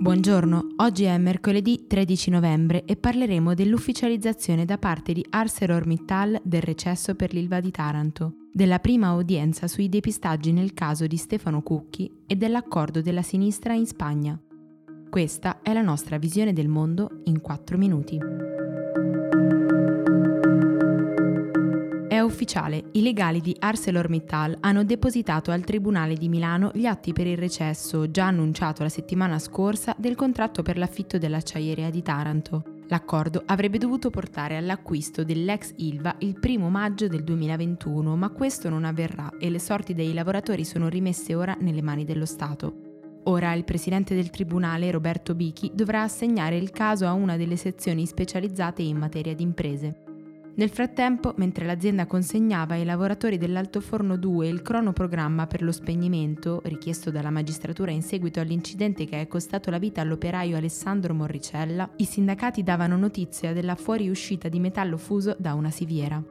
Buongiorno, oggi è mercoledì 13 novembre e parleremo dell'ufficializzazione da parte di ArcelorMittal del recesso per l'Ilva di Taranto, della prima udienza sui depistaggi nel caso di Stefano Cucchi e dell'accordo della sinistra in Spagna. Questa è la nostra visione del mondo in 4 minuti. Ufficiale, i legali di ArcelorMittal hanno depositato al Tribunale di Milano gli atti per il recesso, già annunciato la settimana scorsa, del contratto per l'affitto dell'acciaieria di Taranto. L'accordo avrebbe dovuto portare all'acquisto dell'ex Ilva il primo maggio del 2021, ma questo non avverrà e le sorti dei lavoratori sono rimesse ora nelle mani dello Stato. Ora il presidente del tribunale, Roberto Bichi, dovrà assegnare il caso a una delle sezioni specializzate in materia di imprese. Nel frattempo, mentre l'azienda consegnava ai lavoratori dell'Altoforno 2 il cronoprogramma per lo spegnimento, richiesto dalla magistratura in seguito all'incidente che è costato la vita all'operaio Alessandro Morricella, i sindacati davano notizia della fuoriuscita di metallo fuso da una siviera.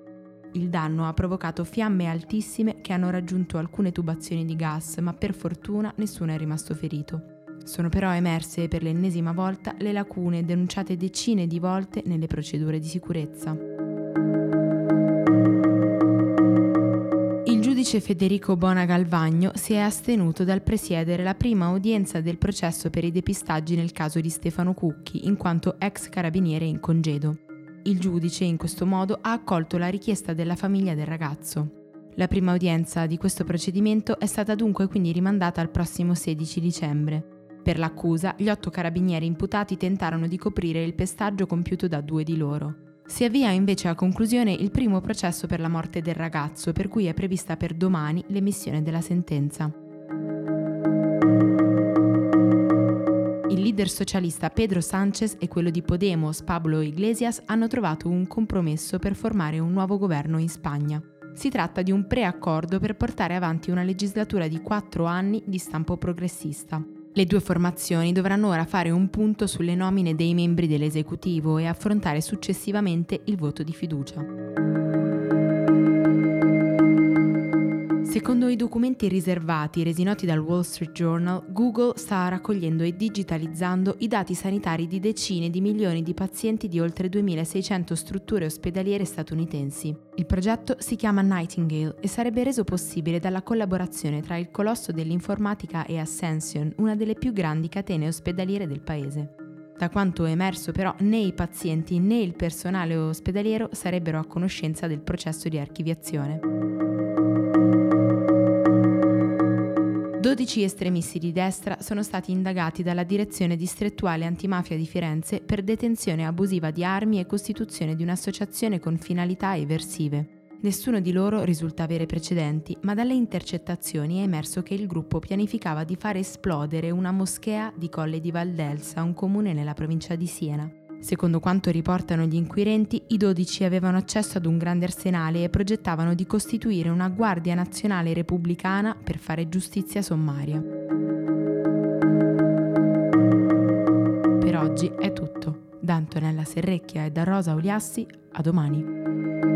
Il danno ha provocato fiamme altissime che hanno raggiunto alcune tubazioni di gas, ma per fortuna nessuno è rimasto ferito. Sono però emerse per l'ennesima volta le lacune denunciate decine di volte nelle procedure di sicurezza. Il giudice Federico Bona Galvagno si è astenuto dal presiedere la prima udienza del processo per i depistaggi nel caso di Stefano Cucchi, in quanto ex carabiniere in congedo. Il giudice in questo modo ha accolto la richiesta della famiglia del ragazzo. La prima udienza di questo procedimento è stata dunque quindi rimandata al prossimo 16 dicembre. Per l'accusa, gli otto carabinieri imputati tentarono di coprire il pestaggio compiuto da due di loro. Si avvia invece a conclusione il primo processo per la morte del ragazzo, per cui è prevista per domani l'emissione della sentenza. Il leader socialista Pedro Sánchez e quello di Podemos Pablo Iglesias hanno trovato un compromesso per formare un nuovo governo in Spagna. Si tratta di un preaccordo per portare avanti una legislatura di quattro anni di stampo progressista. Le due formazioni dovranno ora fare un punto sulle nomine dei membri dell'esecutivo e affrontare successivamente il voto di fiducia. Secondo i documenti riservati resi noti dal Wall Street Journal, Google sta raccogliendo e digitalizzando i dati sanitari di decine di milioni di pazienti di oltre 2600 strutture ospedaliere statunitensi. Il progetto si chiama Nightingale e sarebbe reso possibile dalla collaborazione tra il colosso dell'informatica e Ascension, una delle più grandi catene ospedaliere del paese. Da quanto è emerso però né i pazienti né il personale ospedaliero sarebbero a conoscenza del processo di archiviazione. 12 estremisti di destra sono stati indagati dalla Direzione Distrettuale Antimafia di Firenze per detenzione abusiva di armi e costituzione di un'associazione con finalità eversive. Nessuno di loro risulta avere precedenti, ma dalle intercettazioni è emerso che il gruppo pianificava di far esplodere una moschea di Colle di Valdelsa, un comune nella provincia di Siena. Secondo quanto riportano gli inquirenti, i 12 avevano accesso ad un grande arsenale e progettavano di costituire una Guardia Nazionale Repubblicana per fare giustizia sommaria. Per oggi è tutto. Da Antonella Serrecchia e da Rosa Oliassi, a domani.